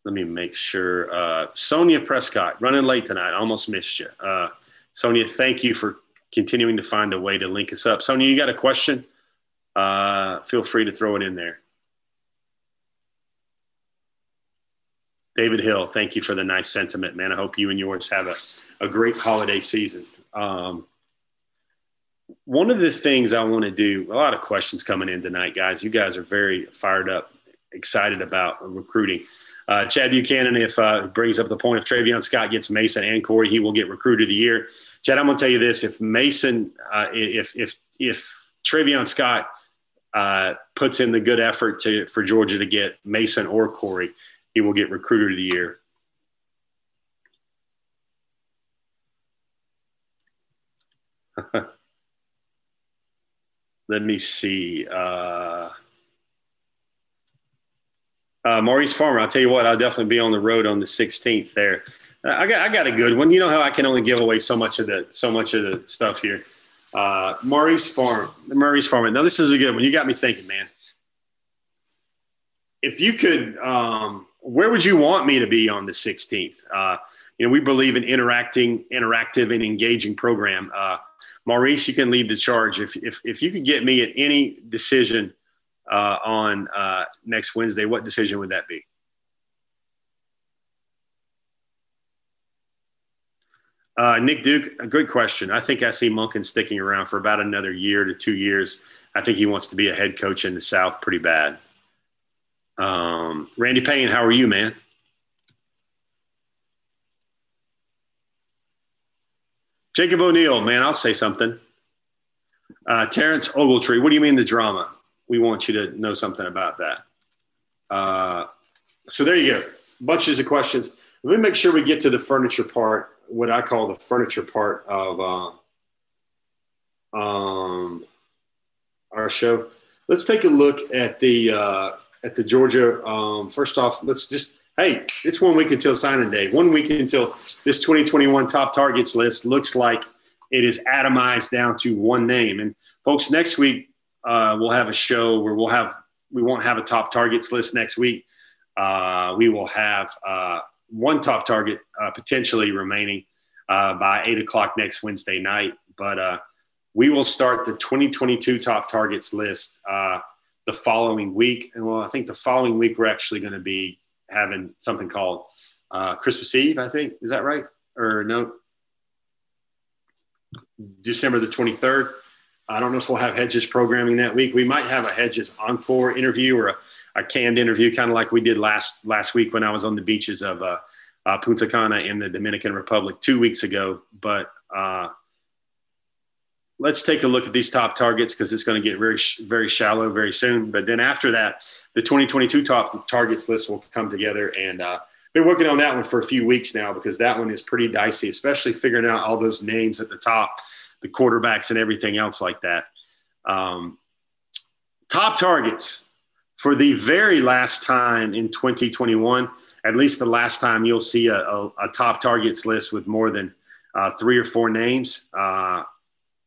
let me make sure. Uh, Sonia Prescott, running late tonight. Almost missed you. Uh, Sonia, thank you for continuing to find a way to link us up. Sonia, you got a question? Uh, feel free to throw it in there. David Hill, thank you for the nice sentiment, man. I hope you and yours have a, a great holiday season. Um, one of the things I want to do, a lot of questions coming in tonight, guys. You guys are very fired up, excited about recruiting. Uh, Chad Buchanan, if uh, brings up the point, if Travion Scott gets Maason and Korey, he will get recruited of the year. Chad, I'm going to tell you this: if Maason, uh, if if if Travion Scott uh, puts in the good effort to for Georgia to get Maason or Korey, he will get recruiter of the year. Let me see. Uh, uh, Maurice Farmer, I'll tell you what, I'll definitely be on the road on the 16th there. I got, I got a good one. You know how I can only give away so much of the, so much of the stuff here. Uh, Maurice Farmer, Maurice Farmer. Now this is a good one. You got me thinking, man. If you could, um, where would you want me to be on the 16th? Uh, you know, we believe in interacting, interactive, and engaging program. Uh, Maurice, you can lead the charge. If, if, if you could get me at any decision uh, on uh, next Wednesday, what decision would that be? Uh, Nick Duke, a good question. I think I see Monken sticking around for about another year to two years. I think he wants to be a head coach in the South pretty bad. Um, Randy Payne, how are you, man? Jacob O'Neill, man, I'll say something. Uh, Terrence Ogletree, what do you mean the drama? We want you to know something about that. Uh, so there you go. Bunches of questions. Let me make sure we get to the furniture part, what I call the furniture part of uh, um, our show. Let's take a look at the uh, at the Georgia. Um, first off, let's just hey, it's one week until signing day. One week until this 2021 top targets list looks like it is atomized down to one name. And folks, next week uh, we'll have a show where we'll have we won't have a top targets list next week. Uh, we will have uh, one top target uh, potentially remaining uh, by eight o'clock next Wednesday night. But uh, we will start the 2022 top targets list the following week. And well, I think the following week we're actually going to be having something called Christmas Eve. I think is that right or no? December the 23rd. I don't know if we'll have Hedges programming that week. We might have a Hedges encore interview or a, a canned interview, kind of like we did last last week when I was on the beaches of uh, uh, Punta Cana in the Dominican Republic two weeks ago. But uh, let's take a look at these top targets because it's going to get very, very shallow very soon. But then after that, the 2022 top targets list will come together and uh, been working on that one for a few weeks now because that one is pretty dicey, especially figuring out all those names at the top, the quarterbacks and everything else like that. Um, top targets for the very last time in 2021, at least the last time you'll see a, a, a top targets list with more than uh, three or four names. Uh,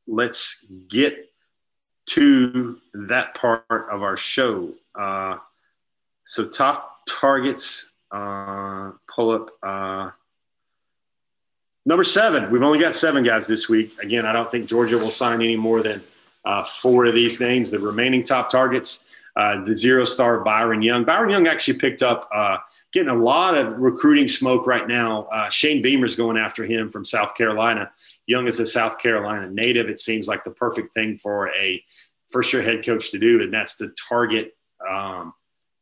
let's get to that part of our show. Uh, so, top targets uh, pull up uh, number seven. We've only got seven guys this week. Again, I don't think Georgia will sign any more than uh, four of these names. The remaining top targets, uh, the zero star Byron Young. Byron Young actually picked up, uh, getting a lot of recruiting smoke right now. Uh, Shane Beamer's going after him from South Carolina. Young is a South Carolina native. It seems like the perfect thing for a first year head coach to do, and that's to target. Um,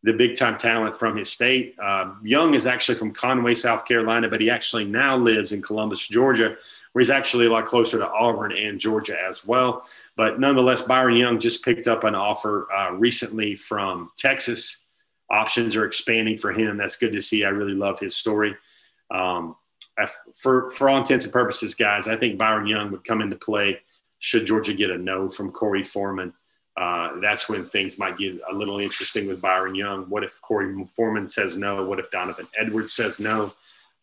the big time talent from his state. Uh, Young is actually from Conway, South Carolina, but he actually now lives in Columbus, Georgia, where he's actually a lot closer to Auburn and Georgia as well. But nonetheless, Byron Young just picked up an offer uh, recently from Texas. Options are expanding for him. That's good to see. I really love his story. Um, for for all intents and purposes, guys, I think Byron Young would come into play should Georgia get a no from Korey Foreman uh, that's when things might get a little interesting with Byron Young. What if Korey Foreman says no? What if Donovan Edwards says no?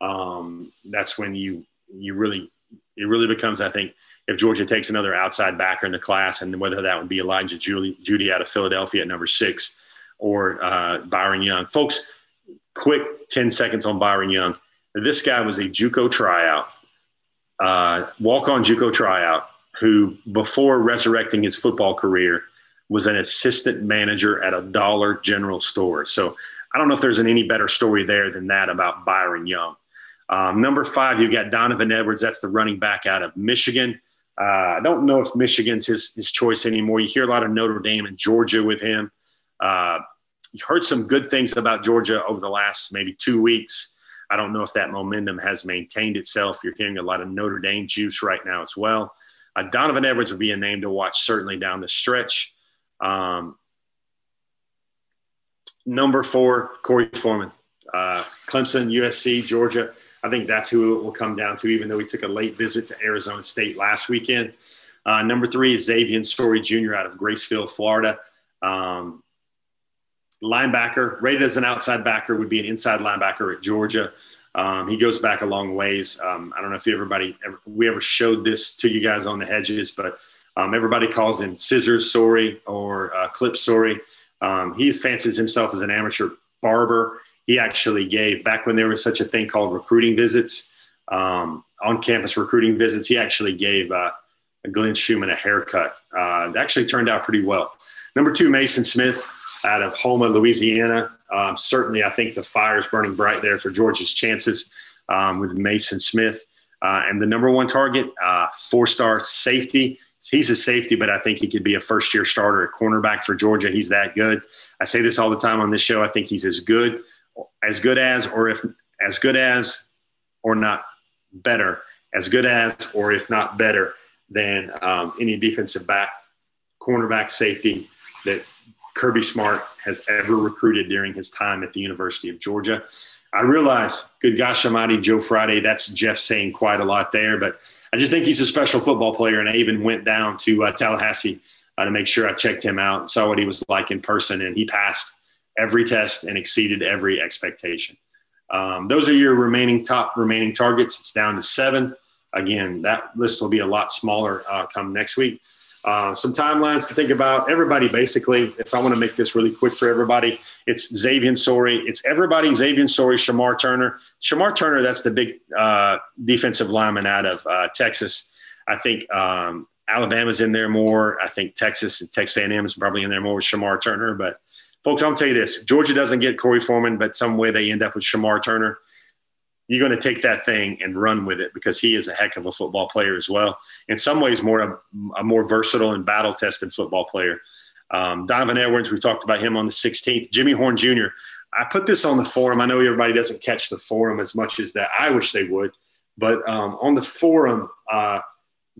Um, that's when you you really it really becomes, I think, if Georgia takes another outside backer in the class, and whether that would be Elijah Jeudy, Jeudy out of Philadelphia at number six or uh, Byron Young. Folks, quick 10 seconds on Byron Young. This guy was a JUCO tryout, uh, walk on JUCO tryout, who before resurrecting his football career was an assistant manager at a Dollar General store. So I don't know if there's an any better story there than that about Byron Young. Um, number five, you've got Donovan Edwards. That's the running back out of Michigan. Uh, I don't know if Michigan's his, his choice anymore. You hear a lot of Notre Dame and Georgia with him. Uh, you heard some good things about Georgia over the last maybe two weeks. I don't know if that momentum has maintained itself. You're hearing a lot of Notre Dame juice right now as well. Uh, Donovan Edwards would be a name to watch certainly down the stretch. Um, number four, Korey Foreman, uh, Clemson, USC, Georgia. I think that's who it will come down to, even though we took a late visit to Arizona State last weekend. Uh, number three is Xavian Sorey Jr. out of Graceville, Florida. Um, linebacker, rated as an outside backer, would be an inside linebacker at Georgia. Um, he goes back a long ways. Um, I don't know if everybody ever, we ever showed this to you guys on the hedges, but um, everybody calls him Scissors Sorey or uh, Clip Sorey. Um, he fancies himself as an amateur barber. He actually gave back when there was such a thing called recruiting visits, um, on campus recruiting visits. He actually gave uh, Glenn Schumann a haircut. Uh, actually turned out pretty well. Number two, Maason Smith out of Houma, Louisiana. Um, certainly, I think the fire is burning bright there for Georgia's chances um, with Maason Smith. Uh, and the number one target, uh, four star safety he's a safety, but I think he could be a first year starter at cornerback for Georgia. He's that good. I say this all the time on this show. I think he's as good, as good as, or if as good as, or not better, as good as, or if not better than um, any defensive back, cornerback, safety that Kirby Smart has ever recruited during his time at the University of Georgia. I realize, good gosh almighty, Joe Friday, that's Jeff saying quite a lot there, but I just think he's a special football player. And I even went down to uh, Tallahassee uh, to make sure I checked him out, and saw what he was like in person, and he passed every test and exceeded every expectation. Um, those are your remaining top remaining targets. It's down to seven. Again, that list will be a lot smaller uh, come next week. Uh, some timelines to think about. Everybody, basically, if I want to make this really quick for everybody, it's Xavian Sorey. It's everybody Xavian Sorey, Shemar Turner. Shemar Turner, that's the big uh, defensive lineman out of uh, Texas. I think um, Alabama's in there more. I think Texas and Texas A&M is probably in there more with Shemar Turner. But folks, I'll tell you this: Georgia doesn't get Korey Foreman, but some way they end up with Shemar Turner you're going to take that thing and run with it because he is a heck of a football player as well. In some ways, more a, a more versatile and battle tested football player. Um, Donovan Edwards, we talked about him on the 16th. Jimmy Horn Jr. I put this on the forum. I know everybody doesn't catch the forum as much as that. I wish they would, but um, on the forum, uh,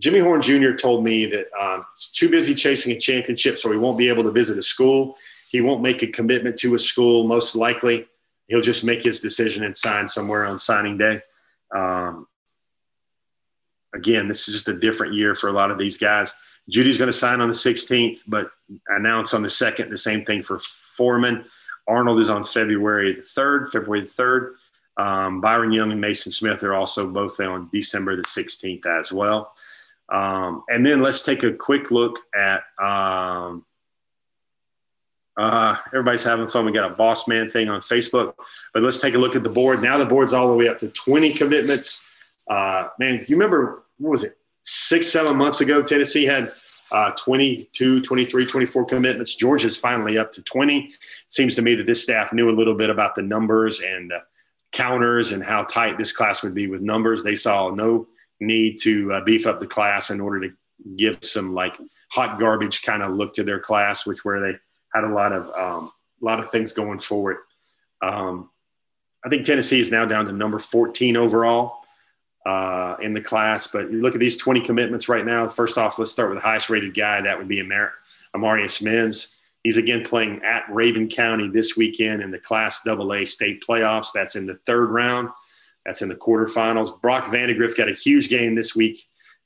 Jimmy Horn Jr. told me that um, he's too busy chasing a championship, so he won't be able to visit a school. He won't make a commitment to a school, most likely he'll just make his decision and sign somewhere on signing day. Um, again, this is just a different year for a lot of these guys. Jeudy's going to sign on the 16th, but announce on the 2nd. The same thing for Foreman. Arnold is on February the 3rd, February the 3rd. Um, Byron Young and Maason Smith are also both on December the 16th as well. Um, and then let's take a quick look at um, uh, everybody's having fun. We got a boss man thing on Facebook, but let's take a look at the board. Now the board's all the way up to 20 commitments. Uh, man, you remember, what was it, six, seven months ago, Tennessee had uh, 22, 23, 24 commitments. Georgia's finally up to 20. seems to me that this staff knew a little bit about the numbers and uh, counters and how tight this class would be with numbers. They saw no need to uh, beef up the class in order to give some like hot garbage kind of look to their class, which where they had a lot of um, a lot of things going forward. Um, I think Tennessee is now down to number 14 overall uh, in the class. But you look at these 20 commitments right now. First off, let's start with the highest rated guy. That would be Amar- Amarius Mims. He's again playing at Rabun County this weekend in the Class AA state playoffs. That's in the third round. That's in the quarterfinals. Brock Vandagriff got a huge game this week.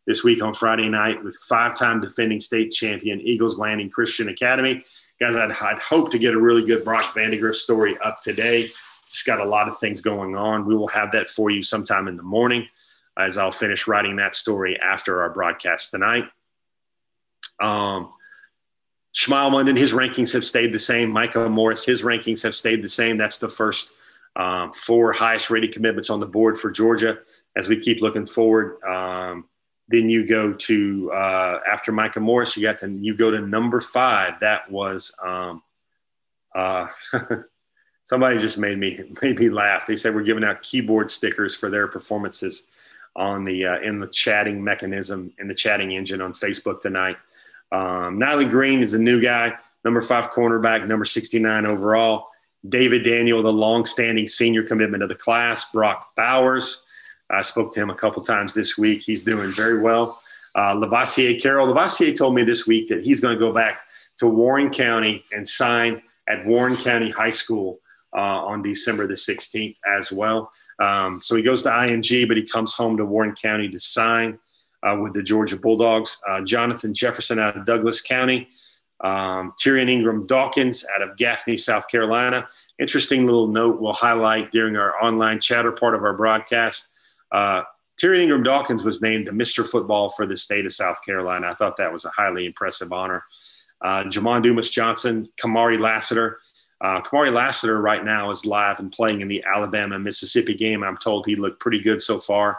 This week on Friday night with five-time defending state champion Eagles Landing Christian Academy. Guys, I'd, I'd hope to get a really good Brock Vandagriff story up today. Just got a lot of things going on. We will have that for you sometime in the morning as I'll finish writing that story after our broadcast tonight. Um, Smael Mondon, his rankings have stayed the same. Micah Morris, his rankings have stayed the same. That's the first um, four highest rated commitments on the board for Georgia as we keep looking forward. Um, then you go to uh, after Micah Morris, you got to you go to number five. That was um, uh, somebody just made me made me laugh. They said we're giving out keyboard stickers for their performances on the uh, in the chatting mechanism in the chatting engine on Facebook tonight. Um, Green is a new guy, number five cornerback, number 69 overall. David Daniel, the long-standing senior commitment of the class. Brock Bowers, I spoke to him a couple times this week. He's doing very well. Uh, Lovasea Carroll. Lovasea told me this week that he's going to go back to Warren County and sign at Warren County High School uh, on December the 16th as well. Um, so he goes to IMG, but he comes home to Warren County to sign uh, with the Georgia Bulldogs. Uh, Jonathan Jefferson out of Douglas County. Um, Tyrion Ingram Dawkins out of Gaffney, South Carolina. Interesting little note we'll highlight during our online chatter part of our broadcast. Uh, Tyrion Ingram Dawkins was named Mr. Football for the state of South Carolina. I thought that was a highly impressive honor. Uh, Jamon Dumas Johnson, Kamari Lassiter, uh, Kamari Lassiter right now is live and playing in the Alabama Mississippi game. I'm told he looked pretty good so far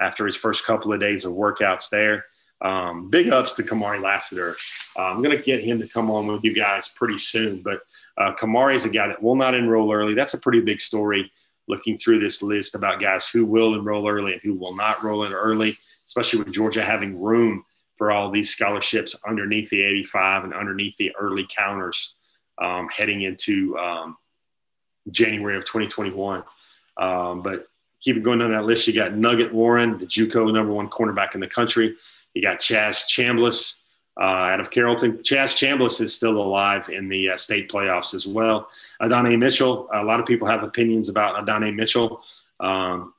after his first couple of days of workouts there. Um, big ups to Kamari Lassiter. Uh, I'm going to get him to come on with you guys pretty soon. But uh, Kamari is a guy that will not enroll early. That's a pretty big story looking through this list about guys who will enroll early and who will not roll in early, especially with Georgia having room for all these scholarships underneath the 85 and underneath the early counters um, heading into um, January of 2021. Um, but keep it going down that list. You got Nugget Warren, the JUCO number one cornerback in the country. You got Chaz Chambliss uh, out of Carrollton. Chaz Chambliss is still alive in the uh, state playoffs as well. Adonai Mitchell. A lot of people have opinions about Adonai Mitchell. Um,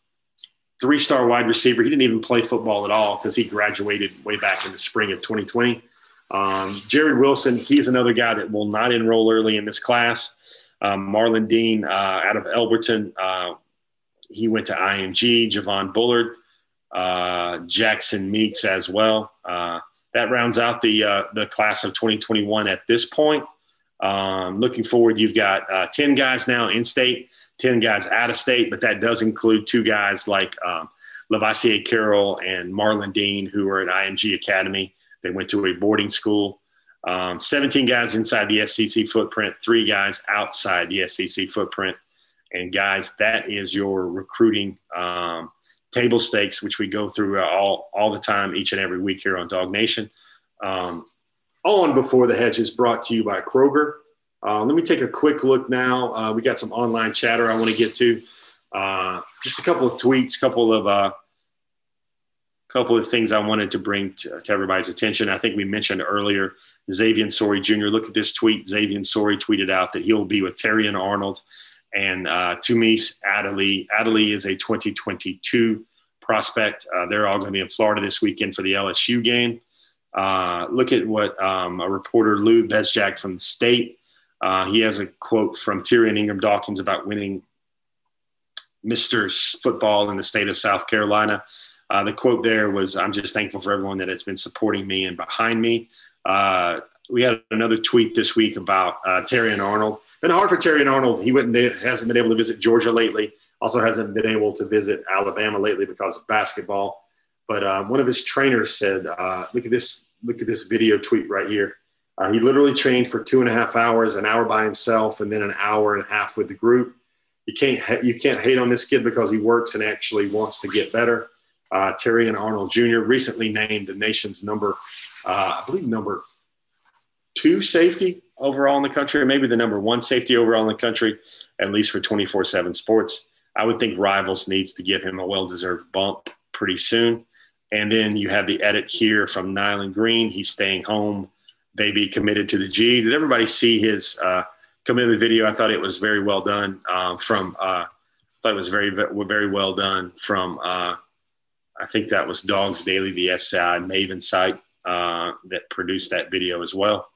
three-star wide receiver. He didn't even play football at all because he graduated way back in the spring of 2020. Um, Jared Wilson, he's another guy that will not enroll early in this class. Um, Marlon Dean uh, out of Elberton, uh, he went to IMG. Javon Bullard, uh, Jackson Meeks as well. That rounds out the uh, the class of 2021 at this point. Um, looking forward, you've got uh, 10 guys now in state, 10 guys out of state, but that does include two guys like um, Carroll and Marlon Dean, who are at IMG Academy. They went to a boarding school. Um, 17 guys inside the SEC footprint, three guys outside the SEC footprint. And guys, that is your recruiting um, table stakes, which we go through all, all the time, each and every week here on DawgNation. Um, on Before the Hedge is brought to you by Kroger. Uh, let me take a quick look now. Uh, we got some online chatter I want to get to. Uh, just a couple of tweets, couple of uh, couple of things I wanted to bring to, to, everybody's attention. I think we mentioned earlier Xavian Sorey Jr. Look at this tweet. Xavian Sorey tweeted out that he'll be with Terrion Arnold and uh, Tumis Adderley. Adderley is a 2022 prospect. Uh, they're all going to be in Florida this weekend for the LSU game. Uh, look at what um, a reporter, Lou Bezjak from the state, uh, he has a quote from Tyrion Ingram Dawkins about winning Mr. Football in the state of South Carolina. Uh, the quote there was, I'm just thankful for everyone that has been supporting me and behind me. Uh, we had another tweet this week about uh, Terrion Arnold. Been hard for Terrion Arnold. He hasn't been able to visit Georgia lately. Also hasn't been able to visit Alabama lately because of basketball. But um, one of his trainers said, uh, "Look at this! Look at this video tweet right here. Uh, he literally trained for two and a half hours, an hour by himself, and then an hour and a half with the group. You can't you can't hate on this kid because he works and actually wants to get better. Uh, and Arnold Jr. recently named the nation's number, uh, I believe, number two safety overall in the country, or maybe the number one safety overall in the country, at least for 24 7 sports. I would think Rivals needs to give him a well deserved bump pretty soon. And then you have the edit here from Nyland Green. He's staying home baby committed to the G. Did everybody see his uh, commitment video? I thought it was very well done um, from. Uh, I thought it was very very well done from. Uh, I think that was Dogs Daily, the SI Maven site uh, that produced that video as well.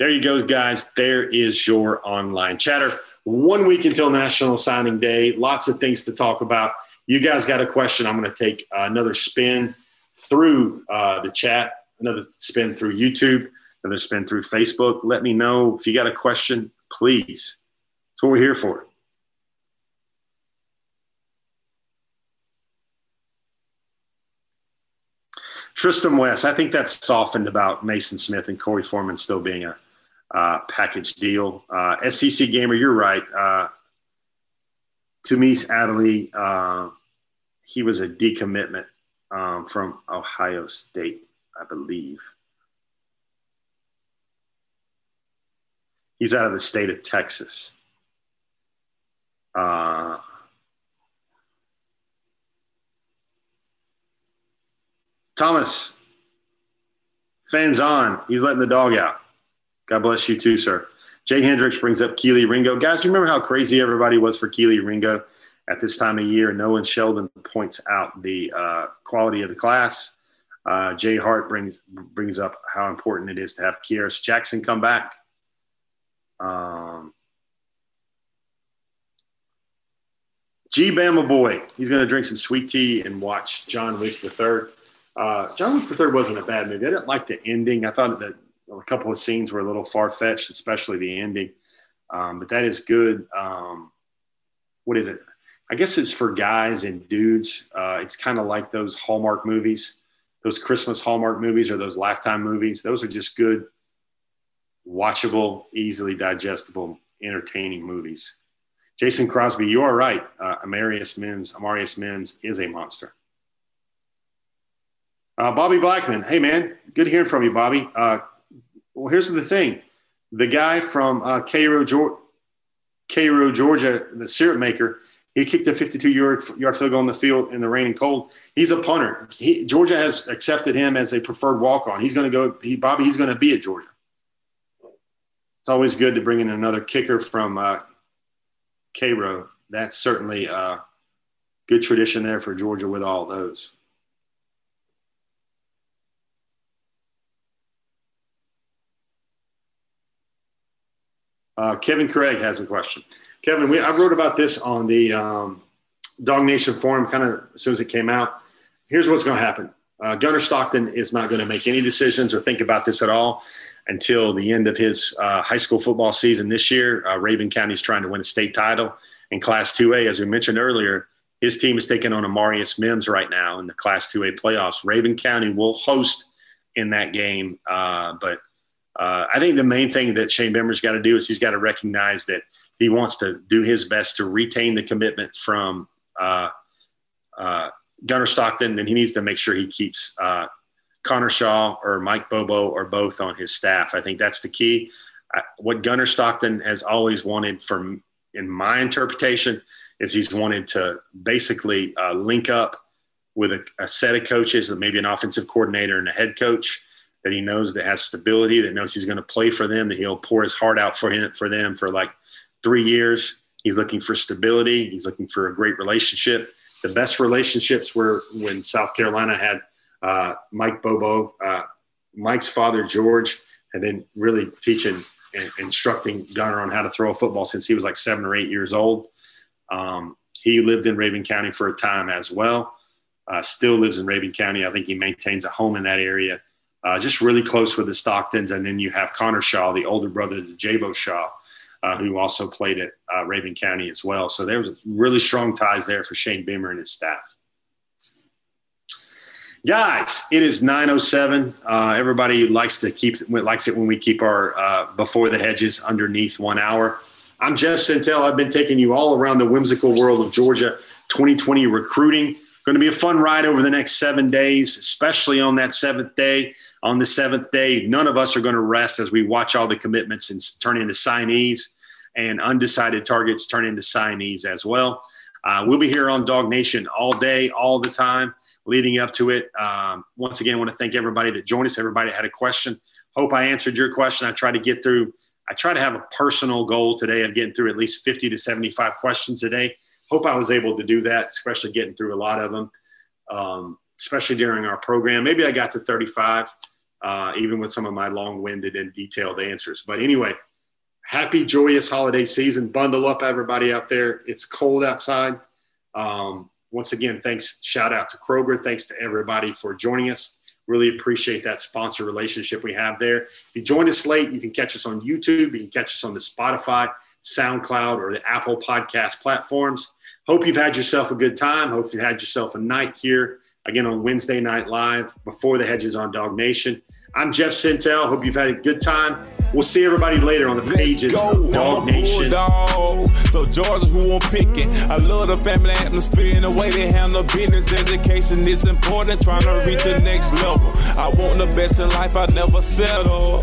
There you go, guys. There is your online chatter. One week until National Signing Day. Lots of things to talk about. You guys got a question? I'm going to take another spin through uh, the chat, another spin through YouTube another spin through Facebook. Let me know if you got a question, please. That's what we're here for. Tristan West, I think that's softened about Maason Smith and Korey Foreman still being a uh, package deal. Uh, SEC Gamer, you're right. Uh, Tumis Adderley, uh, he was a decommitment um, from Ohio State, I believe. He's out of the state of Texas. Uh, Thomas, fans on. He's letting the dog out. God bless you too, sir. Jay Hendricks brings up Kelee Ringo. Guys, remember how crazy everybody was for Kelee Ringo at this time of year? No one Sheldon points out the uh, quality of the class. Uh, Jay Hart brings brings up how important it is to have Kearis Jackson come back. Um, G Bama boy, he's going to drink some sweet tea and watch John Wick the Third. Uh, John Wick the Third wasn't a bad movie. I didn't like the ending. I thought that a couple of scenes were a little far fetched, especially the ending. Um, but that is good. Um, what is it? I guess it's for guys and dudes. Uh, it's kind of like those Hallmark movies, those Christmas Hallmark movies or those Lifetime movies. Those are just good watchable, easily digestible, entertaining movies. Jason Crosby, you are right. Uh, Amarius Mims, Amarius Mims is a monster. Uh, Bobby Blackman, hey man, good hearing from you, Bobby. Uh, well, here's the thing: the guy from uh, Cairo, Georgia, Cairo, Georgia, the syrup maker, he kicked a 52 yard, yard field goal in the field in the rain and cold. He's a punter. He, Georgia has accepted him as a preferred walk on. He's going to go. He, Bobby, he's going to be at Georgia it's always good to bring in another kicker from uh, Cairo. That's certainly a good tradition there for Georgia with all those. Uh, Kevin Craig has a question. Kevin, we, I wrote about this on the um, DawgNation forum kind of as soon as it came out. Here's what's going to happen. Uh, Gunnar Stockton is not going to make any decisions or think about this at all until the end of his uh, high school football season this year. Uh, Rabun County is trying to win a state title in Class 2A. As we mentioned earlier, his team is taking on Amarius Mims right now in the Class 2A playoffs. Rabun County will host in that game. Uh, but uh, I think the main thing that Shane Beamer's got to do is he's got to recognize that he wants to do his best to retain the commitment from uh, uh, Gunnar Stockton, then he needs to make sure he keeps Connor Shaw or Mike Bobo or both on his staff. I think that's the key. I, what Gunnar Stockton has always wanted, from in my interpretation, is he's wanted to basically uh, link up with a, a, set of coaches, maybe an offensive coordinator and a head coach that he knows that has stability, that knows he's going to play for them, that he'll pour his heart out for him for them for like three years, He's looking for stability. He's looking for a great relationship. The best relationships were when South Carolina had uh, Mike Bobo. Uh, Mike's father, George, had been really teaching and instructing Gunnar on how to throw a football since he was like seven or eight years old. Um, he lived in Rabun County for a time as well. Uh, still lives in Rabun County. I think he maintains a home in that area. Uh, just really close with the Stocktons. And then you have Connor Shaw, the older brother to Jabo Shaw, uh, who also played at uh, Rabun County as well. So there was really strong ties there for Shane Beamer and his staff. Guys, it is 907. Uh, everybody likes to keep likes it when we keep our uh, before the hedges underneath one hour. I'm Jeff Sentell. I've been taking you all around the whimsical world of Georgia 2020 recruiting. Going to be a fun ride over the next seven days, especially on that seventh day. On the seventh day, none of us are going to rest as we watch all the commitments and turn into signees and undecided targets turn into signees as well. Uh, we'll be here on DawgNation all day, all the time, leading up to it. Um, once again, I want to thank everybody that joined us, everybody had a question. Hope I answered your question. I try to get through, I try to have a personal goal today of getting through at least 50 to 75 questions a day. Hope I was able to do that, especially getting through a lot of them, um, especially during our program. Maybe I got to 35, uh, even with some of my long winded and detailed answers. But anyway, happy, joyous holiday season. Bundle up, everybody out there. It's cold outside. Um, once again, thanks. Shout out to Kroger. Thanks to everybody for joining us. Really appreciate that sponsor relationship we have there. If you joined us late, you can catch us on YouTube. You can catch us on the Spotify, SoundCloud, or the Apple podcast platforms. Hope you've had yourself a good time. Hope you had yourself a night here again on Wednesday Night Live before the hedges on DawgNation. I'm Jeff Sentell. Hope you've had a good time. We'll see everybody later on the pages of DawgNation. Dog. So Georgia, who I'm picking. I love the family atmosphere and the way they handle business. Education is important, trying to reach the next level. I want the best in life, I never settle.